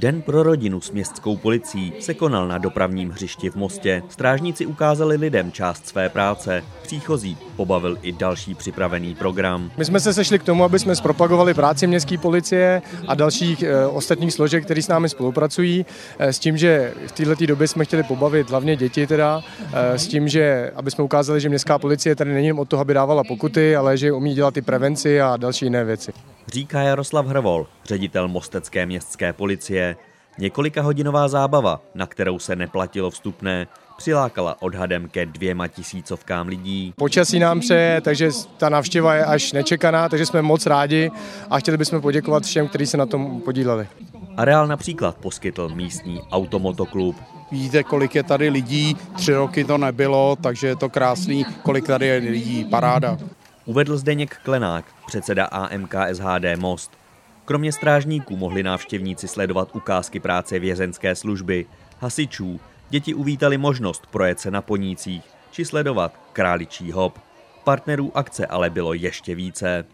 Den pro rodinu s městskou policií se konal na dopravním hřišti v Mostě. Strážníci ukázali lidem část své práce. Příchozí pobavil i další připravený program. My jsme se sešli k tomu, aby jsme zpropagovali práci městské policie a dalších e, ostatních složek, které s námi spolupracují, e, s tím, že v této době jsme chtěli pobavit hlavně děti teda, e, s tím, že aby jsme ukázali, že městská policie tady není jen o toho, aby dávala pokuty, ale že umí dělat i prevenci a další jiné věci. Říká Jaroslav Hrvol, ředitel Mostecké městské policie. Několika hodinová zábava, na kterou se neplatilo vstupné, přilákala odhadem ke dvěma tisícovkám lidí. Počasí nám přeje, takže ta návštěva je až nečekaná, takže jsme moc rádi a chtěli bychom poděkovat všem, kteří se na tom podíleli. Areál například poskytl místní automotoklub. Víte, kolik je tady lidí, tři roky to nebylo, takže je to krásný, kolik tady je lidí, paráda. Uvedl Zdeněk Klenák, předseda AMK SHD Most. Kromě strážníků mohli návštěvníci sledovat ukázky práce vězenské služby, hasičů, děti uvítali možnost projet se na ponících či sledovat králičí hop. Partnerů akce ale bylo ještě více.